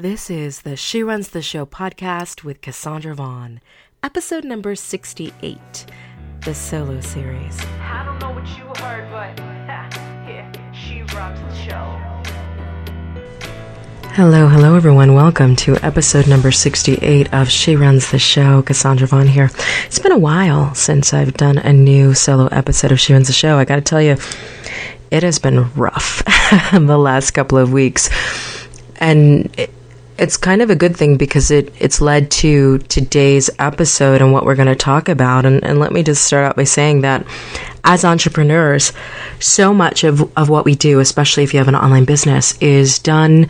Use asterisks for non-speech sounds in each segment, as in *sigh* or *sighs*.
This is the She Runs the Show podcast with Cassandra Vaughn, episode number 68, the solo series. I don't know what you heard, but *laughs* yeah, she runs the show. Hello, hello, everyone. Welcome to episode number 68 of She Runs the Show. Cassandra Vaughn here. It's been a while since I've done a new solo episode of She Runs the Show. I gotta tell you, it has been rough *laughs* the last couple of weeks. And it, it's kind of a good thing because it it's led to today's episode and what we're going to talk about. And, and let me just start out by saying that as entrepreneurs, so much of, of what we do, especially if you have an online business, is done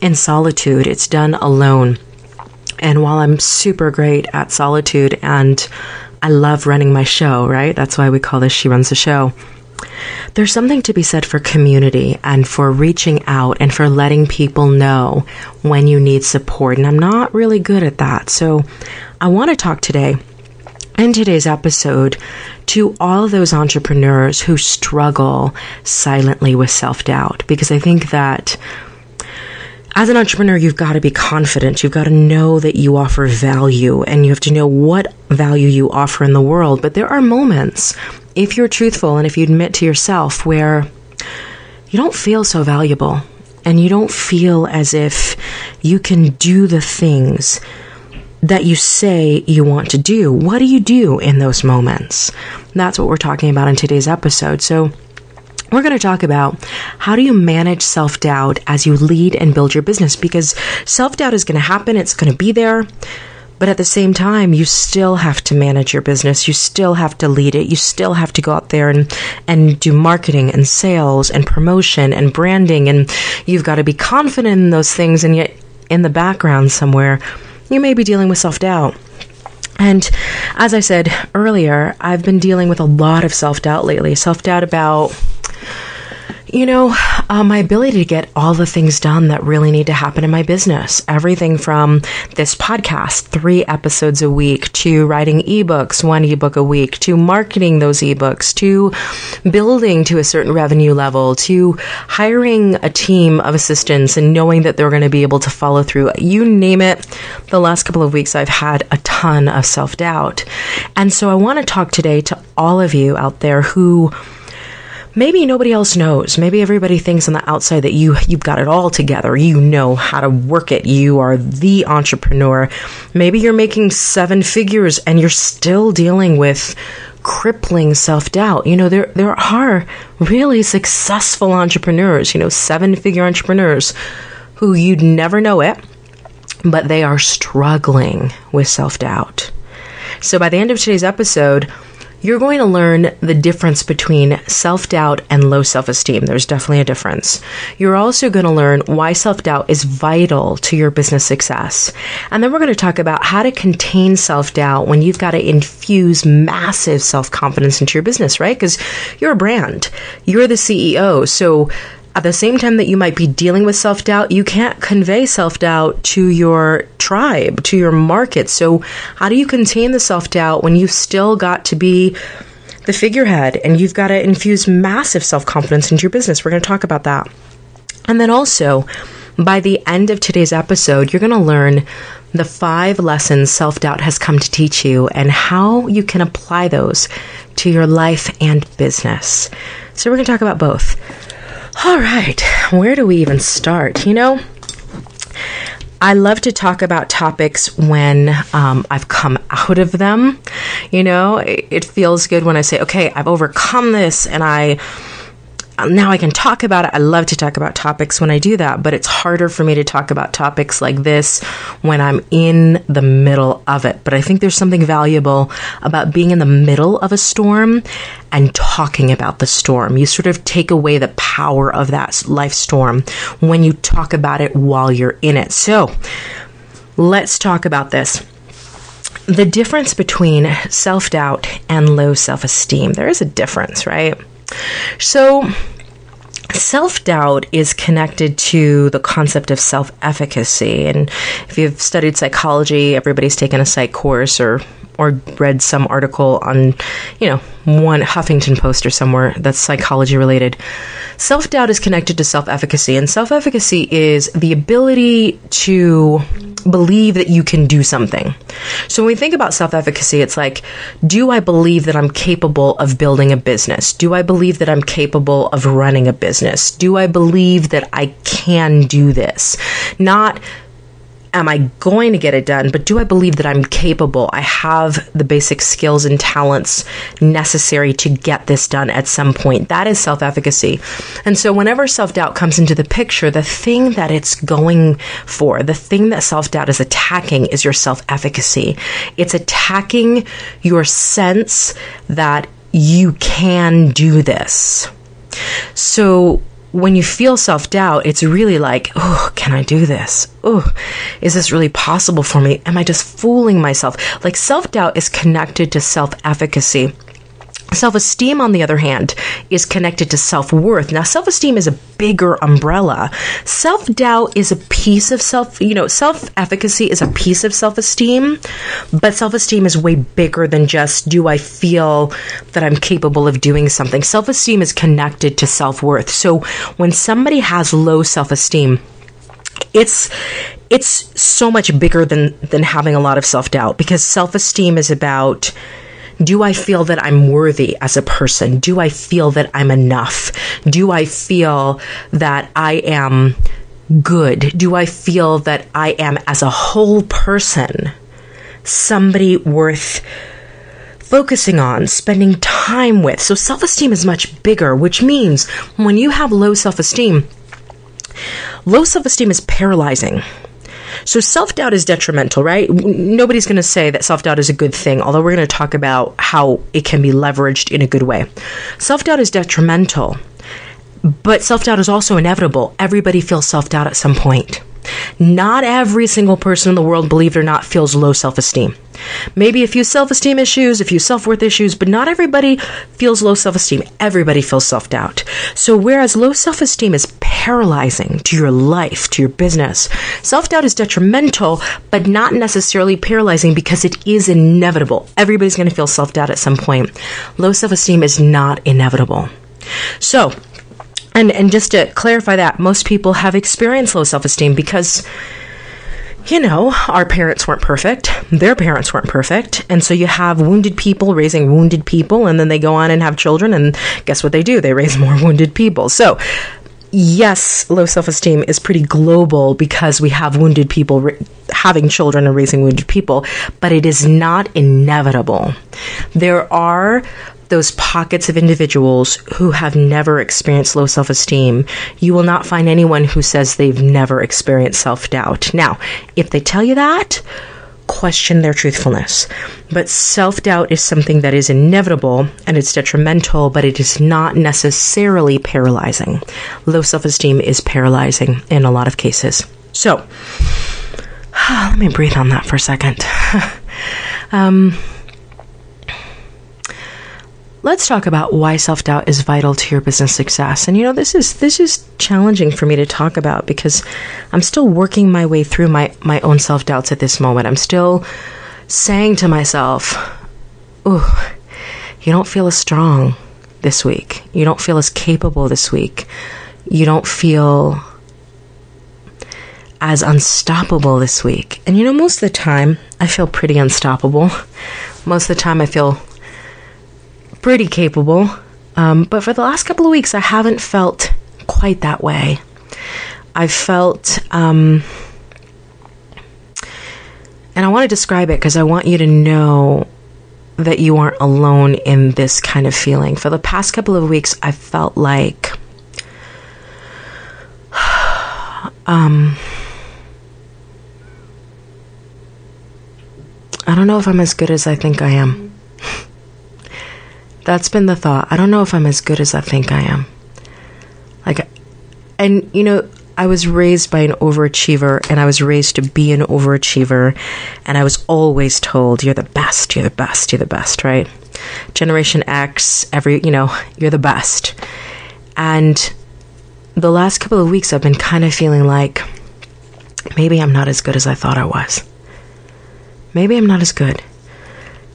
in solitude. It's done alone. And while I'm super great at solitude and I love running my show, right? That's why we call this She Runs the Show. There's something to be said for community and for reaching out and for letting people know when you need support. And I'm not really good at that. So I want to talk today in today's episode to all those entrepreneurs who struggle silently with self doubt because I think that as an entrepreneur, you've got to be confident. You've got to know that you offer value and you have to know what value you offer in the world. But there are moments, if you're truthful and if you admit to yourself, where you don't feel so valuable and you don't feel as if you can do the things that you say you want to do. What do you do in those moments? That's what we're talking about in today's episode. So, we're going to talk about how do you manage self-doubt as you lead and build your business because self-doubt is going to happen it's going to be there but at the same time you still have to manage your business you still have to lead it you still have to go out there and and do marketing and sales and promotion and branding and you've got to be confident in those things and yet in the background somewhere you may be dealing with self-doubt and as I said earlier, I've been dealing with a lot of self doubt lately. Self doubt about you know, uh, my ability to get all the things done that really need to happen in my business. Everything from this podcast, three episodes a week, to writing ebooks, one ebook a week, to marketing those ebooks, to building to a certain revenue level, to hiring a team of assistants and knowing that they're going to be able to follow through. You name it. The last couple of weeks, I've had a ton of self doubt. And so I want to talk today to all of you out there who maybe nobody else knows. Maybe everybody thinks on the outside that you you've got it all together. You know how to work it. You are the entrepreneur. Maybe you're making seven figures and you're still dealing with crippling self-doubt. You know, there there are really successful entrepreneurs, you know, seven-figure entrepreneurs who you'd never know it, but they are struggling with self-doubt. So by the end of today's episode, you're going to learn the difference between self doubt and low self esteem. There's definitely a difference. You're also going to learn why self doubt is vital to your business success. And then we're going to talk about how to contain self doubt when you've got to infuse massive self confidence into your business, right? Because you're a brand, you're the CEO. So at the same time that you might be dealing with self doubt, you can't convey self doubt to your tribe, to your market. So, how do you contain the self doubt when you've still got to be the figurehead and you've got to infuse massive self confidence into your business? We're going to talk about that. And then also, by the end of today's episode, you're going to learn the five lessons self doubt has come to teach you and how you can apply those to your life and business. So, we're going to talk about both. All right, where do we even start? You know, I love to talk about topics when um, I've come out of them. You know, it, it feels good when I say, okay, I've overcome this and I now I can talk about it. I love to talk about topics when I do that, but it's harder for me to talk about topics like this when I'm in the middle of it. But I think there's something valuable about being in the middle of a storm and talking about the storm. You sort of take away the power of that life storm when you talk about it while you're in it. So let's talk about this the difference between self doubt and low self esteem. There is a difference, right? So, Self doubt is connected to the concept of self efficacy. And if you've studied psychology, everybody's taken a psych course or or read some article on, you know, one Huffington Post or somewhere that's psychology related. Self doubt is connected to self efficacy, and self efficacy is the ability to believe that you can do something. So when we think about self efficacy, it's like, do I believe that I'm capable of building a business? Do I believe that I'm capable of running a business? Do I believe that I can do this? Not, am I going to get it done? But do I believe that I'm capable? I have the basic skills and talents necessary to get this done at some point. That is self efficacy. And so, whenever self doubt comes into the picture, the thing that it's going for, the thing that self doubt is attacking is your self efficacy. It's attacking your sense that you can do this. So, when you feel self doubt, it's really like, oh, can I do this? Oh, is this really possible for me? Am I just fooling myself? Like self doubt is connected to self efficacy. Self esteem, on the other hand, is connected to self worth. Now, self esteem is a bigger umbrella. Self doubt is a piece of self, you know, self efficacy is a piece of self esteem, but self esteem is way bigger than just do I feel that I'm capable of doing something. Self esteem is connected to self worth. So when somebody has low self esteem, it's it's so much bigger than than having a lot of self doubt because self esteem is about do I feel that I'm worthy as a person? Do I feel that I'm enough? Do I feel that I am good? Do I feel that I am, as a whole person, somebody worth focusing on, spending time with? So self esteem is much bigger, which means when you have low self esteem, low self esteem is paralyzing. So self doubt is detrimental, right? Nobody's going to say that self doubt is a good thing, although we're going to talk about how it can be leveraged in a good way. Self doubt is detrimental, but self doubt is also inevitable. Everybody feels self doubt at some point. Not every single person in the world, believe it or not, feels low self esteem. Maybe a few self esteem issues, a few self worth issues, but not everybody feels low self esteem. Everybody feels self doubt. So, whereas low self esteem is paralyzing to your life, to your business, self doubt is detrimental, but not necessarily paralyzing because it is inevitable. Everybody's going to feel self doubt at some point. Low self esteem is not inevitable. So, and and just to clarify that, most people have experienced low self esteem because you know, our parents weren't perfect. Their parents weren't perfect. And so you have wounded people raising wounded people, and then they go on and have children, and guess what they do? They raise *laughs* more wounded people. So, yes, low self esteem is pretty global because we have wounded people having children and raising wounded people, but it is not inevitable. There are those pockets of individuals who have never experienced low self esteem. You will not find anyone who says they've never experienced self doubt. Now, if they tell you that, question their truthfulness. But self doubt is something that is inevitable and it's detrimental, but it is not necessarily paralyzing. Low self esteem is paralyzing in a lot of cases. So, *sighs* let me breathe on that for a second. *laughs* um, let's talk about why self-doubt is vital to your business success. And you know this is this is challenging for me to talk about because i'm still working my way through my my own self-doubts at this moment. I'm still saying to myself ooh you don't feel as strong this week. You don't feel as capable this week. You don't feel as unstoppable this week. And you know most of the time i feel pretty unstoppable. Most of the time i feel pretty capable. Um, but for the last couple of weeks, I haven't felt quite that way. I felt, um, and I want to describe it because I want you to know that you aren't alone in this kind of feeling. For the past couple of weeks, I felt like, *sighs* um, I don't know if I'm as good as I think I am. That's been the thought. I don't know if I'm as good as I think I am. Like, and you know, I was raised by an overachiever and I was raised to be an overachiever. And I was always told, you're the best, you're the best, you're the best, right? Generation X, every, you know, *laughs* you're the best. And the last couple of weeks, I've been kind of feeling like maybe I'm not as good as I thought I was. Maybe I'm not as good.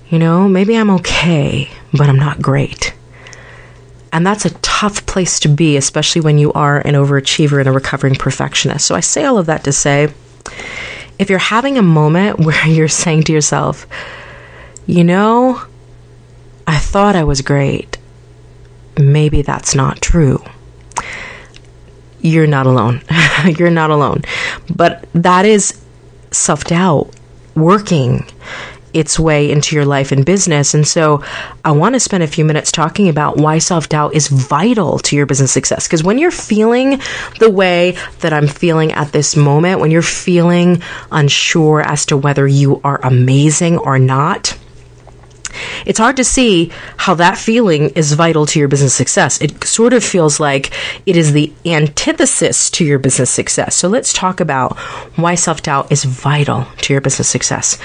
You know, maybe I'm okay, but I'm not great. And that's a tough place to be, especially when you are an overachiever and a recovering perfectionist. So I say all of that to say if you're having a moment *laughs* where you're saying to yourself, you know, I thought I was great, maybe that's not true. You're not alone. *laughs* you're not alone. But that is self doubt working its way into your life and business. And so I want to spend a few minutes talking about why self doubt is vital to your business success. Because when you're feeling the way that I'm feeling at this moment, when you're feeling unsure as to whether you are amazing or not, it's hard to see how that feeling is vital to your business success. It sort of feels like it is the antithesis to your business success. So let's talk about why self doubt is vital to your business success.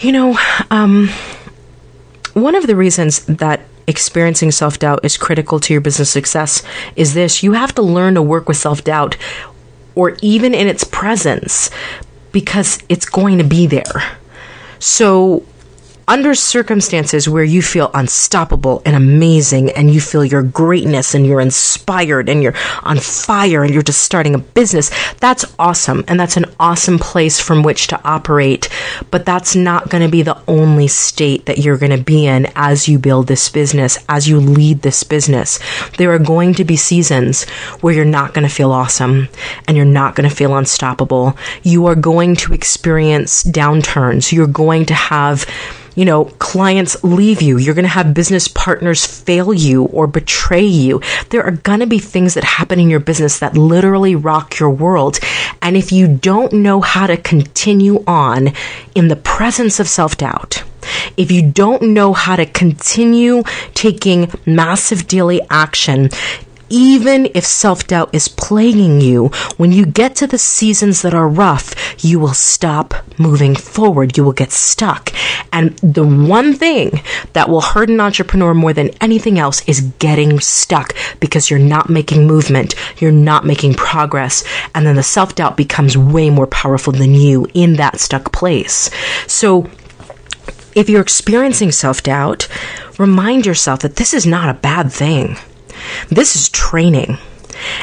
You know, um, one of the reasons that experiencing self doubt is critical to your business success is this you have to learn to work with self doubt or even in its presence because it's going to be there. So, under circumstances where you feel unstoppable and amazing and you feel your greatness and you're inspired and you're on fire and you're just starting a business, that's awesome. And that's an awesome place from which to operate. But that's not going to be the only state that you're going to be in as you build this business, as you lead this business. There are going to be seasons where you're not going to feel awesome and you're not going to feel unstoppable. You are going to experience downturns. You're going to have you know, clients leave you. You're going to have business partners fail you or betray you. There are going to be things that happen in your business that literally rock your world. And if you don't know how to continue on in the presence of self doubt, if you don't know how to continue taking massive daily action even if self doubt is plaguing you, when you get to the seasons that are rough, you will stop moving forward. You will get stuck. And the one thing that will hurt an entrepreneur more than anything else is getting stuck because you're not making movement, you're not making progress, and then the self doubt becomes way more powerful than you in that stuck place. So, if you're experiencing self doubt, remind yourself that this is not a bad thing. This is training.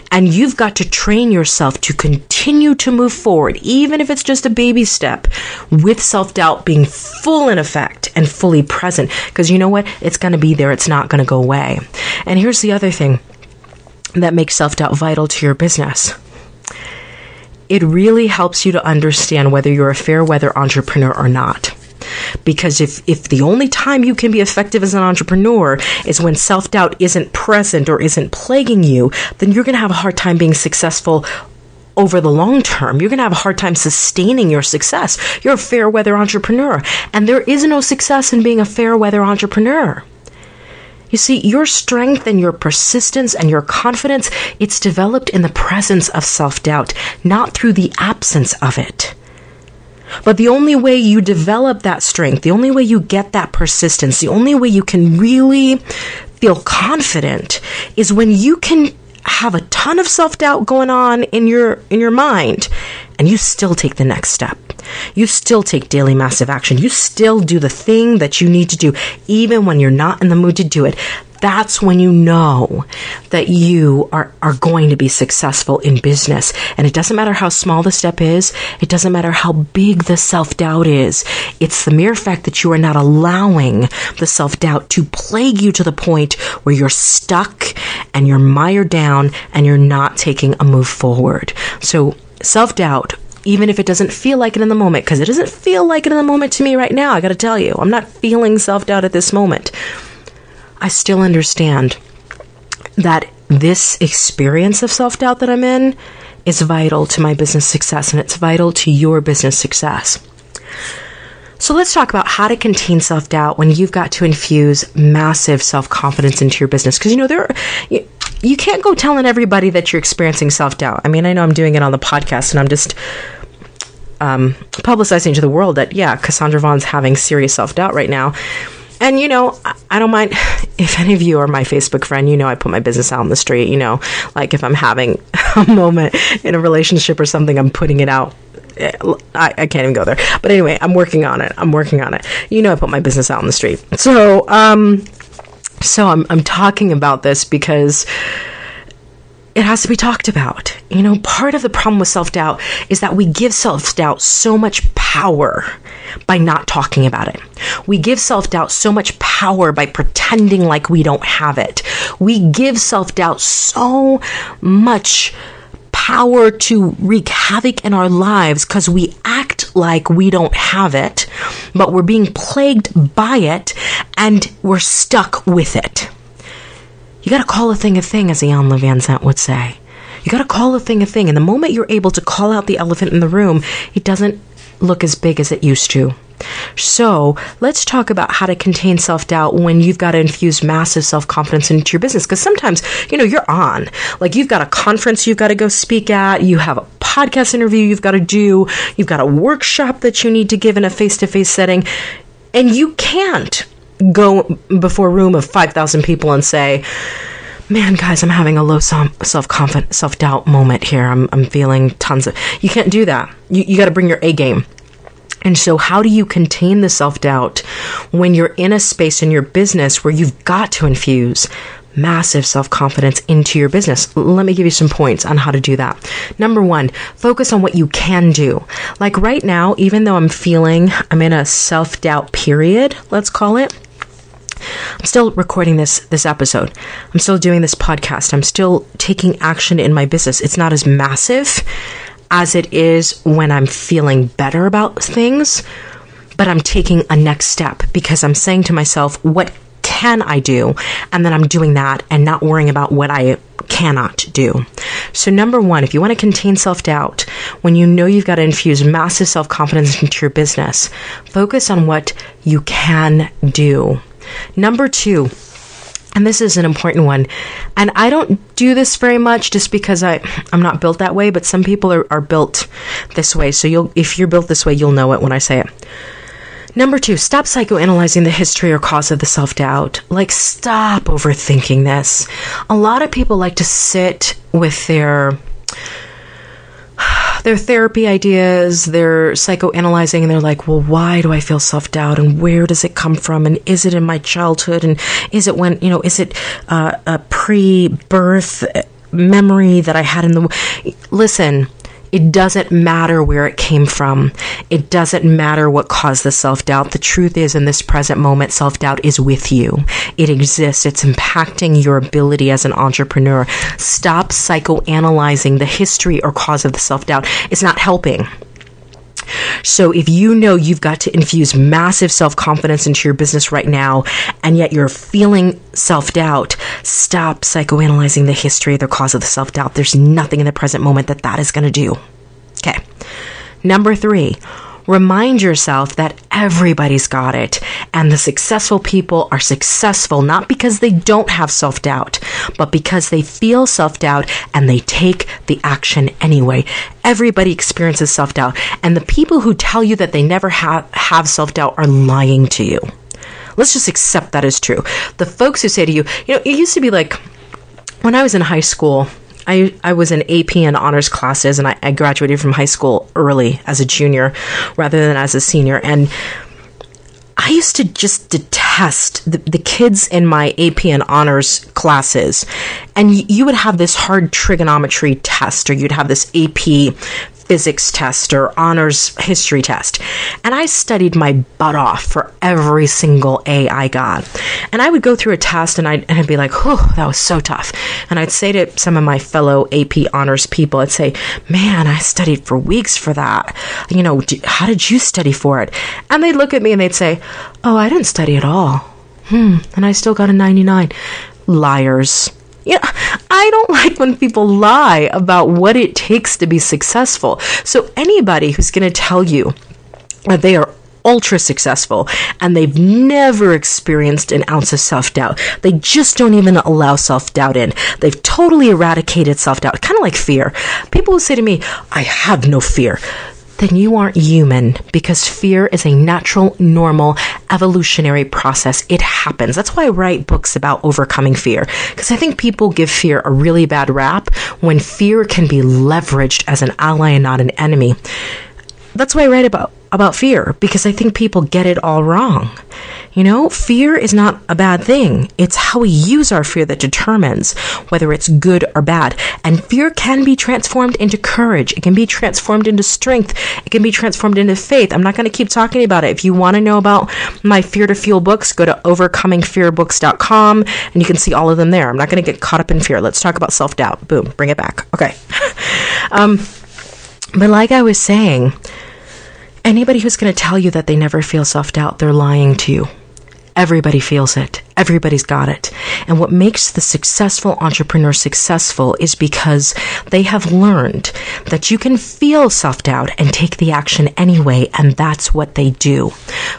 And you've got to train yourself to continue to move forward, even if it's just a baby step, with self doubt being full in effect and fully present. Because you know what? It's going to be there, it's not going to go away. And here's the other thing that makes self doubt vital to your business it really helps you to understand whether you're a fair weather entrepreneur or not. Because if, if the only time you can be effective as an entrepreneur is when self doubt isn't present or isn't plaguing you, then you're going to have a hard time being successful over the long term. You're going to have a hard time sustaining your success. You're a fair weather entrepreneur, and there is no success in being a fair weather entrepreneur. You see, your strength and your persistence and your confidence, it's developed in the presence of self doubt, not through the absence of it. But the only way you develop that strength, the only way you get that persistence, the only way you can really feel confident is when you can have a ton of self-doubt going on in your in your mind and you still take the next step. You still take daily massive action. You still do the thing that you need to do even when you're not in the mood to do it that's when you know that you are, are going to be successful in business. And it doesn't matter how small the step is. It doesn't matter how big the self doubt is. It's the mere fact that you are not allowing the self doubt to plague you to the point where you're stuck and you're mired down and you're not taking a move forward. So self doubt even if it doesn't feel like it in the moment, because it doesn't feel like it in the moment to me right now. I got to tell you, I'm not feeling self doubt at this moment. I still understand that this experience of self doubt that I'm in is vital to my business success and it's vital to your business success. So let's talk about how to contain self doubt when you've got to infuse massive self confidence into your business. Because you know, there, you, you can't go telling everybody that you're experiencing self doubt. I mean, I know I'm doing it on the podcast and I'm just um, publicizing to the world that, yeah, Cassandra Vaughn's having serious self doubt right now. And you know, I, don't mind *laughs* if any of you are my Facebook friend, you know, I put my business out on the street. You know, like if I'm having *laughs* a moment in a relationship or something, I'm putting it out. Eh, I, I can't even go there. But anyway, I'm working on it. I'm working on it. You know, I put my business out on the street. So, um, so I'm, I'm talking about this because it has to be talked about. You know, part of the problem with self doubt is that we give self doubt so much power by not talking about it. We give self doubt so much power by pretending like we don't have it. We give self doubt so much power to wreak havoc in our lives because we act like we don't have it, but we're being plagued by it and we're stuck with it. You got to call a thing a thing, as Iyanla Vanzant would say. You got to call a thing a thing. And the moment you're able to call out the elephant in the room, it doesn't look as big as it used to. So let's talk about how to contain self doubt when you've got to infuse massive self confidence into your business. Because sometimes, you know, you're on. Like you've got a conference you've got to go speak at, you have a podcast interview you've got to do, you've got a workshop that you need to give in a face to face setting, and you can't go before a room of 5,000 people and say, man, guys, I'm having a low self confidence, self doubt moment here. I'm, I'm feeling tons of. You can't do that. You, you got to bring your A game. And so, how do you contain the self doubt when you're in a space in your business where you've got to infuse massive self confidence into your business. Let me give you some points on how to do that. Number one, focus on what you can do. Like right now, even though I'm feeling I'm in a self doubt period, let's call it, I'm still recording this this episode. I'm still doing this podcast. I'm still taking action in my business. It's not as massive as it is when I'm feeling better about things, but I'm taking a next step because I'm saying to myself, what can I do? And then I'm doing that and not worrying about what I cannot do. So, number one, if you want to contain self doubt, when you know you've got to infuse massive self confidence *laughs* into your business, focus on what you can do. Number two, and this is an important one, and I don't do this very much just because I I'm not built that way, but some people are, are built this way. So you'll if you're built this way, you'll know it when I say it. Number two, stop psychoanalyzing the history or cause of the self doubt. Like, stop overthinking this. A lot of people like to sit with their their therapy ideas, they're psychoanalyzing, and they're like, well, why do I feel self doubt? And where does it come from? And is it in my childhood? And is it when, you know, is it uh, a pre birth memory that I had in the. Listen, it doesn't matter where it came from. It doesn't matter what caused the self doubt. The truth is, in this present moment, self doubt is with you. It exists. It's impacting your ability as an entrepreneur. Stop psychoanalyzing the history or cause of the self doubt. It's not helping. So if you know you've got to infuse massive self confidence into your business right now, and yet you're feeling self doubt, stop psychoanalyzing the history, or the cause of the self doubt. There's nothing in the present moment that that is going to do. Okay. Number three, Remind yourself that everybody's got it, and the successful people are successful not because they don't have self doubt, but because they feel self doubt and they take the action anyway. Everybody experiences self doubt, and the people who tell you that they never have, have self doubt are lying to you. Let's just accept that is true. The folks who say to you, you know, it used to be like when I was in high school, I, I was in AP and honors classes, and I, I graduated from high school early as a junior rather than as a senior. And I used to just detest the, the kids in my AP and honors classes. And y- you would have this hard trigonometry test, or you'd have this AP physics test or honors history test. And I studied my butt off for every single A I got. And I would go through a test and I'd, and I'd be like, oh, that was so tough. And I'd say to some of my fellow AP honors people, I'd say, man, I studied for weeks for that. You know, how did you study for it? And they'd look at me and they'd say, oh, I didn't study at all. Hmm. And I still got a 99. Liars. Yeah, I don't *laughs* like when people lie about what it takes to be successful. So anybody who's going to tell you that they are ultra successful and they've never experienced an ounce of self doubt. They just don't even allow self doubt in. They've totally eradicated self doubt, kind of like fear. People will say to me, I have no fear. Then you aren't human because fear is a natural, normal, evolutionary process. It happens. That's why I write books about overcoming fear because I think people give fear a really bad rap when fear can be leveraged as an ally and not an enemy. That's why I write about about fear because I think people get it all wrong. You know, fear is not a bad thing. It's how we use our fear that determines whether it's good or bad. And fear can be transformed into courage. It can be transformed into strength. It can be transformed into faith. I'm not going to keep talking about it. If you want to know about my Fear to Fuel books, go to overcomingfearbooks.com and you can see all of them there. I'm not going to get caught up in fear. Let's talk about self doubt. Boom, bring it back. Okay. *laughs* um, but like I was saying, anybody who's going to tell you that they never feel self doubt, they're lying to you. Everybody feels it. Everybody's got it. And what makes the successful entrepreneur successful is because they have learned that you can feel self doubt and take the action anyway. And that's what they do.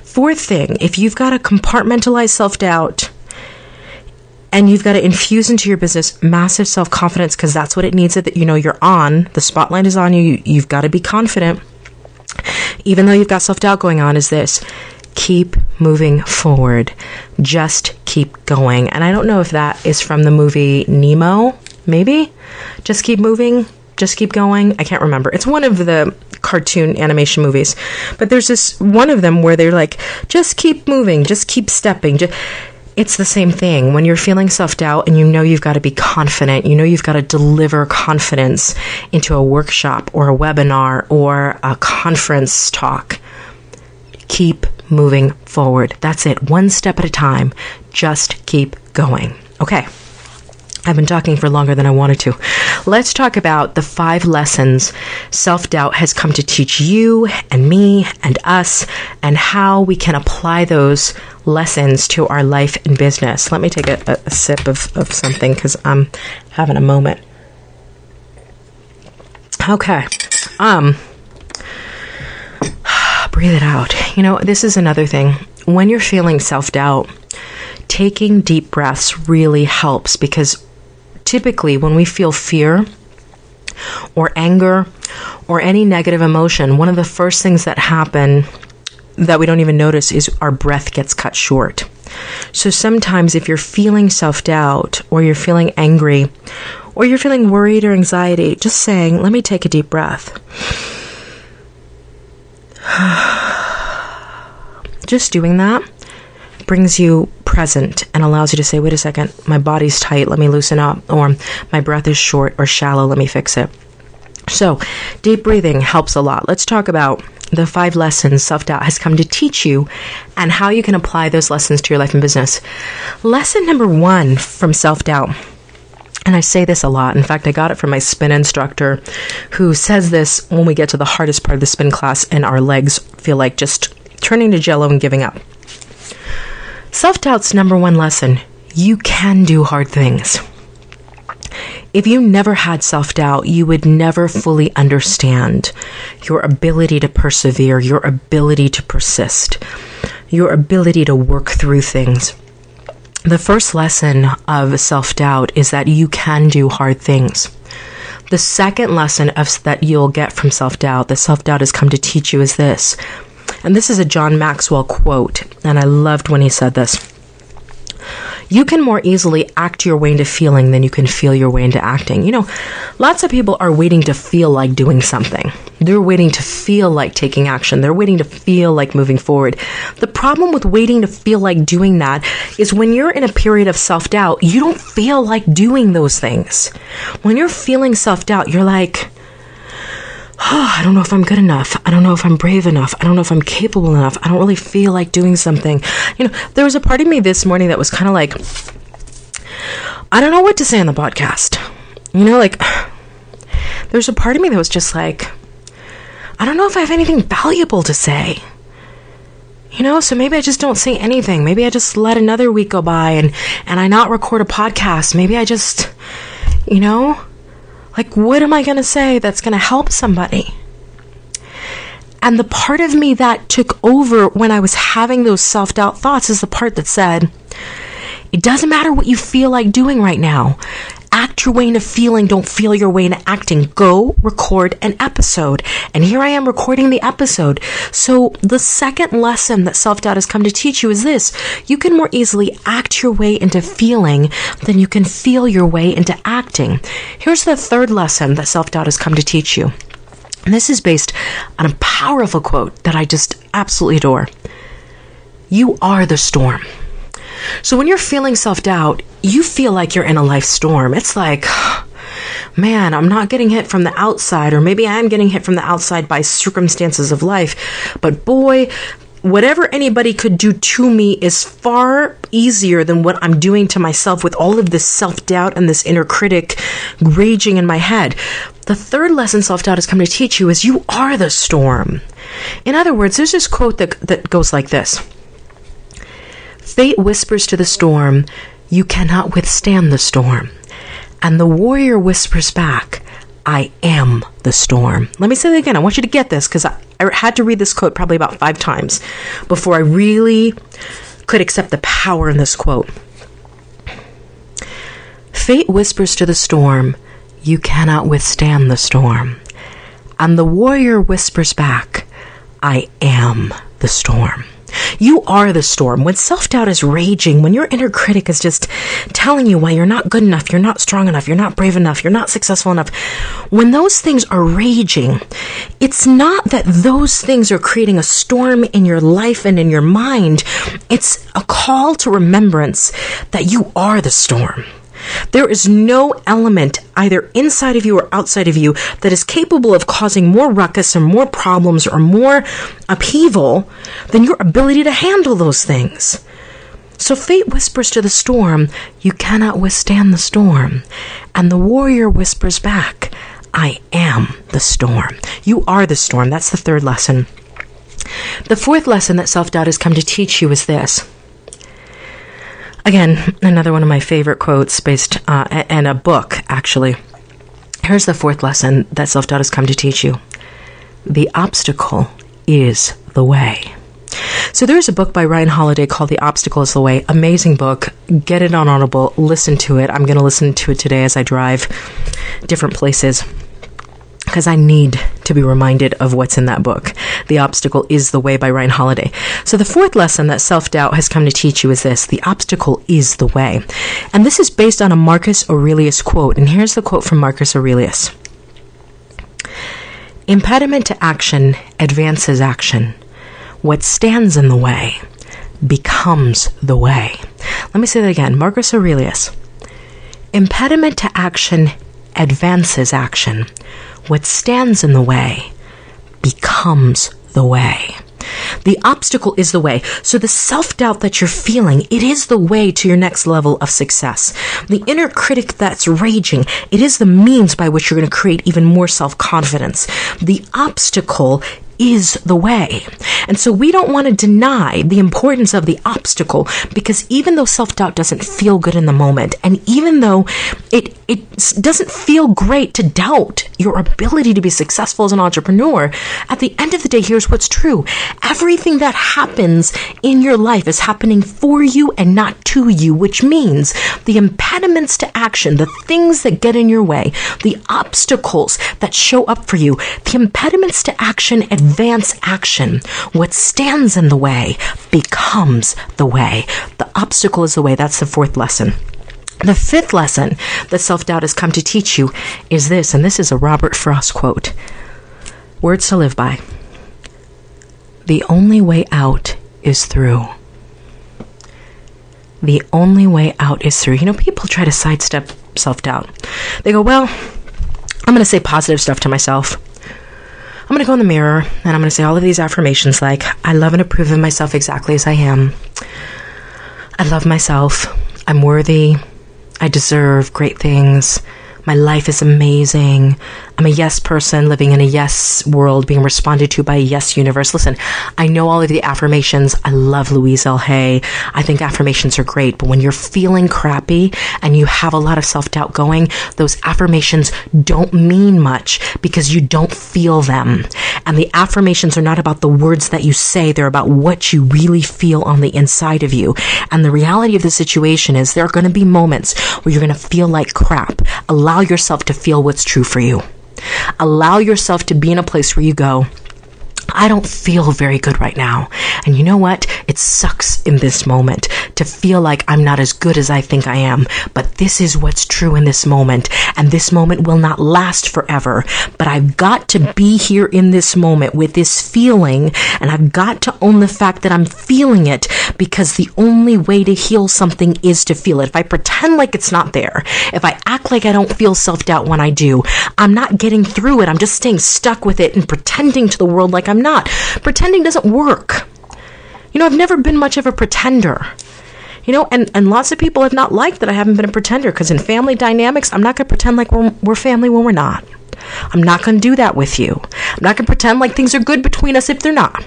Fourth thing, if you've got a compartmentalized self doubt, and you've got to infuse into your business massive self confidence because that's what it needs that you know you're on the spotlight is on you you've got to be confident even though you've got self doubt going on is this keep moving forward. Just keep going. And I don't know if that is from the movie Nemo, maybe? Just keep moving. Just keep going. I can't remember. It's one of the cartoon animation movies. But there's this one of them where they're like, just keep moving, just keep stepping. Just, it's the same thing. When you're feeling self doubt and you know you've got to be confident, you know you've got to deliver confidence into a workshop or a webinar or a conference talk. Keep moving forward. That's it. One step at a time. Just keep going. Okay. I've been talking for longer than I wanted to. Let's talk about the five lessons self doubt has come to teach you and me and us, and how we can apply those lessons to our life and business. Let me take a, a sip of, of something because I'm having a moment. Okay. Um, *sighs* breathe it out. You know, this is another thing. When you're feeling self doubt, taking deep breaths really helps because typically when we feel fear or anger or any negative emotion, one of the first things that happen that we don't even notice is our breath gets cut short. So sometimes if you're feeling self doubt or you're feeling angry or you're feeling worried or anxiety, just saying, let me take a deep breath. *sighs* Just doing that brings you present and allows you to say, wait a second, my body's tight, let me loosen up, or my breath is short or shallow, let me fix it. So, deep breathing helps a lot. Let's talk about the five lessons self doubt has come to teach you and how you can apply those lessons to your life and business. Lesson number one from self doubt and I say this a lot. In fact, I got it from my spin instructor who says this when we get to the hardest part of the spin class and our legs feel like just turning to jello and giving up. Self doubt's number one lesson you can do hard things. If you never had self doubt, you would never fully understand your ability to persevere, your ability to persist, your ability to work through things. The first lesson of self doubt is that you can do hard things. The second lesson of, that you'll get from self doubt, that self doubt has come to teach you, is this. And this is a John Maxwell quote, and I loved when he said this. You can more easily act your way into feeling than you can feel your way into acting. You know, lots of people are waiting to feel like doing something. They're waiting to feel like taking action. They're waiting to feel like moving forward. The problem with waiting to feel like doing that is when you're in a period of self doubt, you don't feel like doing those things. When you're feeling self doubt, you're like, oh, *sighs* I don't know if I'm good enough. I don't know if I'm brave enough. I don't know if I'm capable enough. I don't really feel like doing something. You know, there was a part of me this morning that was kind of like, I don't know what to say on the podcast. You know, like, *sighs* there's a part of me that was just like, I don't know if I have anything valuable to say. You know, so maybe I just don't say anything. Maybe I just let another week go by and, and I not record a podcast. Maybe I just, you know, like, what am I going to say that's going to help somebody? And the part of me that took over when I was having those self doubt thoughts is the part that said, it doesn't matter what you feel like doing right now. Act your way into feeling, don't feel your way into acting. Go record an episode. And here I am recording the episode. So the second lesson that self doubt has come to teach you is this you can more easily act your way into feeling than you can feel your way into acting. Here's the third lesson that self doubt has come to teach you. And this is based on a powerful quote that I just absolutely adore. You are the storm. So when you're feeling self doubt, you feel like you're in a life storm. It's like, man, I'm not getting hit from the outside, or maybe I am getting hit from the outside by circumstances of life. But boy, whatever anybody could do to me is far easier than what I'm doing to myself with all of this self doubt and this inner critic raging in my head. The third lesson self doubt has come to teach you is you are the storm. In other words, there's this quote that, that goes like this Fate whispers to the storm, You cannot withstand the storm. And the warrior whispers back, I am the storm. Let me say that again. I want you to get this because I, I had to read this quote probably about five times before I really could accept the power in this quote. Fate whispers to the storm, You cannot withstand the storm. And the warrior whispers back, I am the storm. You are the storm. When self doubt is raging, when your inner critic is just telling you why you're not good enough, you're not strong enough, you're not brave enough, you're not successful enough, when those things are raging, it's not that those things are creating a storm in your life and in your mind. It's a call to remembrance that you are the storm. There is no element either inside of you or outside of you that is capable of causing more ruckus or more problems or more upheaval than your ability to handle those things. So fate whispers to the storm, You cannot withstand the storm. And the warrior whispers back, I am the storm. You are the storm. That's the third lesson. The fourth lesson that self doubt has come to teach you is this Again, another one of my favorite quotes based uh, and a book, actually. Here's the fourth lesson that self doubt has come to teach you the obstacle is the way. So there's a book by Ryan Holiday called The Obstacle is the Way. Amazing book. Get it on Audible. Listen to it. I'm going to listen to it today as I drive different places because I need to be reminded of what's in that book. The Obstacle is the Way by Ryan Holiday. So the fourth lesson that self doubt has come to teach you is this the obstacle is the way. And this is based on a Marcus Aurelius quote. And here's the quote from Marcus Aurelius Impediment to action advances action. What stands in the way becomes the way. Let me say that again. Marcus Aurelius. Impediment to action advances action what stands in the way becomes the way. The obstacle is the way. So the self doubt that you're feeling, it is the way to your next level of success. The inner critic that's raging, it is the means by which you're going to create even more self confidence. The obstacle is the way. And so we don't want to deny the importance of the obstacle because even though self doubt doesn't feel good in the moment, and even though it, it doesn't feel great to doubt your ability to be successful as an entrepreneur, at the end of the day, here's what's true. Everything that happens in your life is happening for you and not to you, which means the impediments to action, the things that get in your way, the obstacles that show up for you, the impediments to action advance action. What stands in the way becomes the way. The obstacle is the way. That's the fourth lesson. The fifth lesson that self doubt has come to teach you is this, and this is a Robert Frost quote Words to live by. The only way out is through. The only way out is through. You know, people try to sidestep self doubt. They go, Well, I'm going to say positive stuff to myself. I'm going to go in the mirror and I'm going to say all of these affirmations like, I love and approve of myself exactly as I am. I love myself. I'm worthy. I deserve great things. My life is amazing. I'm a yes person living in a yes world, being responded to by a yes universe. Listen, I know all of the affirmations. I love Louise L. Hay. I think affirmations are great, but when you're feeling crappy and you have a lot of self doubt going, those affirmations don't mean much because you don't feel them. And the affirmations are not about the words that you say, they're about what you really feel on the inside of you. And the reality of the situation is there are going to be moments where you're going to feel like crap. Allow yourself to feel what's true for you. Allow yourself to be in a place where you go, I don't feel very good right now. And you know what? It sucks in this moment to feel like I'm not as good as I think I am. But this is what's true in this moment. And this moment will not last forever. But I've got to be here in this moment with this feeling. And I've got to own the fact that I'm feeling it because the only way to heal something is to feel it. If I pretend like it's not there, if I act like I don't feel self doubt when I do, I'm not getting through it. I'm just staying stuck with it and pretending to the world like I'm not. Pretending doesn't work. You know, I've never been much of a pretender. You know, and, and lots of people have not liked that I haven't been a pretender because in family dynamics, I'm not going to pretend like we're, we're family when we're not. I'm not going to do that with you. I'm not going to pretend like things are good between us if they're not.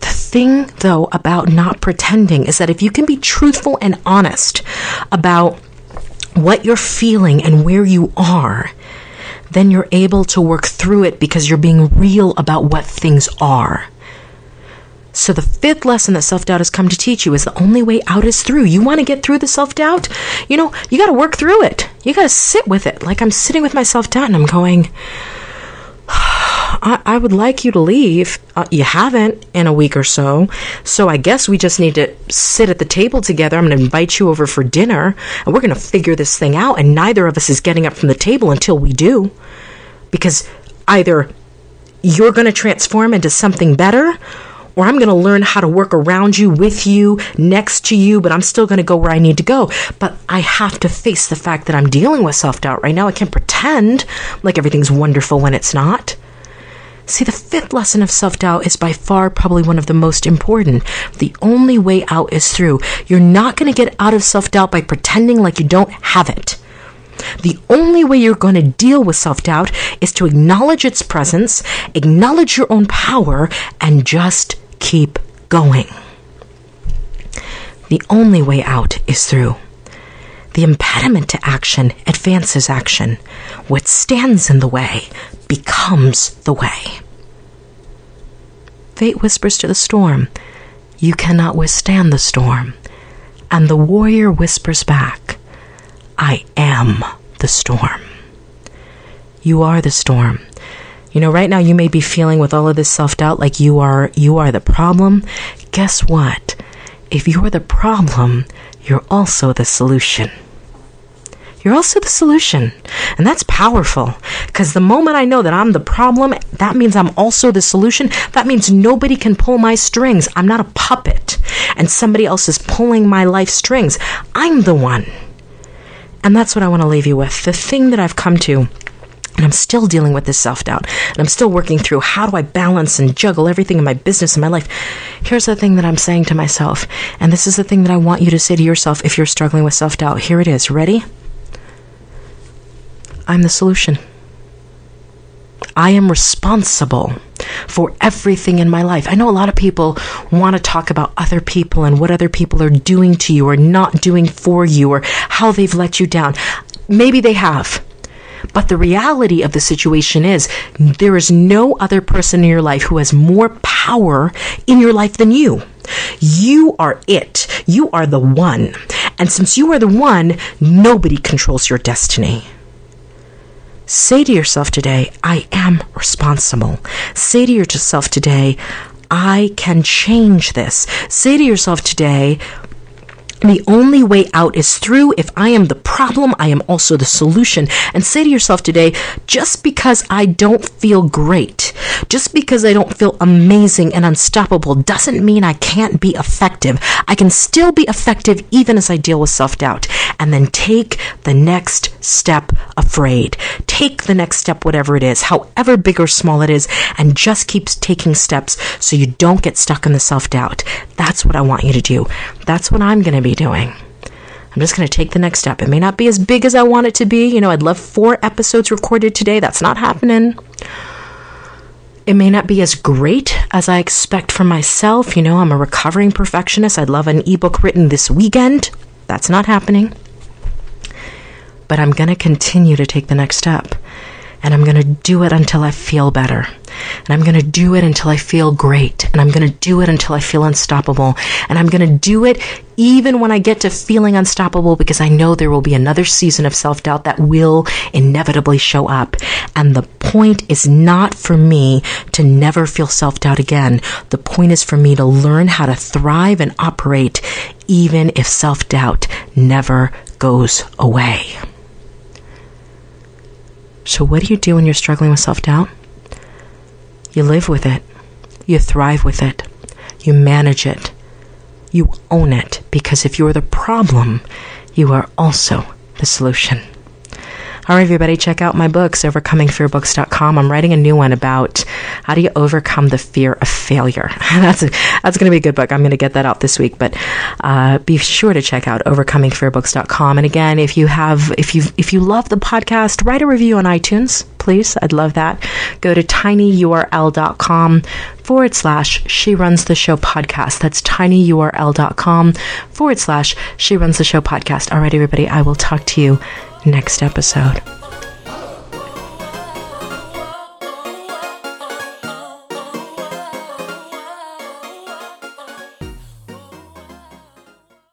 The thing, though, about not pretending is that if you can be truthful and honest about what you're feeling and where you are, then you're able to work through it because you're being real about what things are. So, the fifth lesson that self doubt has come to teach you is the only way out is through. You want to get through the self doubt? You know, you got to work through it. You got to sit with it. Like I'm sitting with my self doubt and I'm going, *sighs* I, I, would like you to leave. Uh, you haven't in a week or so. So I guess we just need to sit at the table together. I'm going to invite you over for dinner and we're going to figure this thing out. And neither of us is getting up from the table until we do. Because either you're going to transform into something better or I'm going to learn how to work around you, with you, next to you, but I'm still going to go where I need to go. But I have to face the fact that I'm dealing with self doubt right now. I can't pretend like everything's wonderful when it's not. See, the fifth lesson of self doubt is by far probably one of the most important. The only way out is through. You're not going to get out of self doubt by pretending like you don't have it. The only way you're going to deal with self doubt is to acknowledge its presence, acknowledge your own power, and just keep going. The only way out is through. The impediment to action advances action. What stands in the way becomes the way. Fate whispers to the storm, You cannot withstand the storm. And the warrior whispers back, I am the storm. You are the storm. You know, right now you may be feeling with all of this self-doubt like you are you are the problem. Guess what? If you're the problem, you're also the solution. You're also the solution. And that's powerful. Because the moment I know that I'm the problem, that means I'm also the solution. That means nobody can pull my strings. I'm not a puppet. And somebody else is pulling my life strings. I'm the one. And that's what I want to leave you with. The thing that I've come to and I'm still dealing with this self doubt. And I'm still working through how do I balance and juggle everything in my business and my life. Here's the thing that I'm saying to myself. And this is the thing that I want you to say to yourself if you're struggling with self doubt. Here it is. Ready? I'm the solution. I am responsible for everything in my life. I know a lot of people want to talk about other people and what other people are doing to you or not doing for you or how they've let you down. Maybe they have. But the reality of the situation is there is no other person in your life who has more power in your life than you. You are it. You are the one. And since you are the one, nobody controls your destiny. Say to yourself today, I am responsible. Say to yourself today, I can change this. Say to yourself today, the only way out is through. If I am the problem, I am also the solution. And say to yourself today, just because I don't feel great, just because I don't feel amazing and unstoppable, doesn't mean I can't be effective. I can still be effective even as I deal with self doubt. And then take the next step afraid. Take the next step, whatever it is, however big or small it is, and just keep taking steps so you don't get stuck in the self doubt. That's what I want you to do. That's what I'm going to be doing. I'm just going to take the next step. It may not be as big as I want it to be. You know, I'd love four episodes recorded today. That's not happening. It may not be as great as I expect for myself. You know, I'm a recovering perfectionist. I'd love an ebook written this weekend. That's not happening. But I'm going to continue to take the next step. And I'm going to do it until I feel better. And I'm going to do it until I feel great. And I'm going to do it until I feel unstoppable. And I'm going to do it even when I get to feeling unstoppable because I know there will be another season of self doubt that will inevitably show up. And the point is not for me to never feel self doubt again. The point is for me to learn how to thrive and operate even if self doubt never goes away. So, what do you do when you're struggling with self doubt? You live with it, you thrive with it, you manage it, you own it, because if you're the problem, you are also the solution. All right, everybody, check out my books, overcomingfearbooks.com. I'm writing a new one about how do you overcome the fear of failure. *laughs* that's a, that's going to be a good book. I'm going to get that out this week, but uh, be sure to check out overcomingfearbooks.com. And again, if you have, if you if you love the podcast, write a review on iTunes, please. I'd love that. Go to tinyurl.com forward slash she runs the show podcast. That's tinyurl.com forward slash she runs the show podcast. All right, everybody, I will talk to you next episode.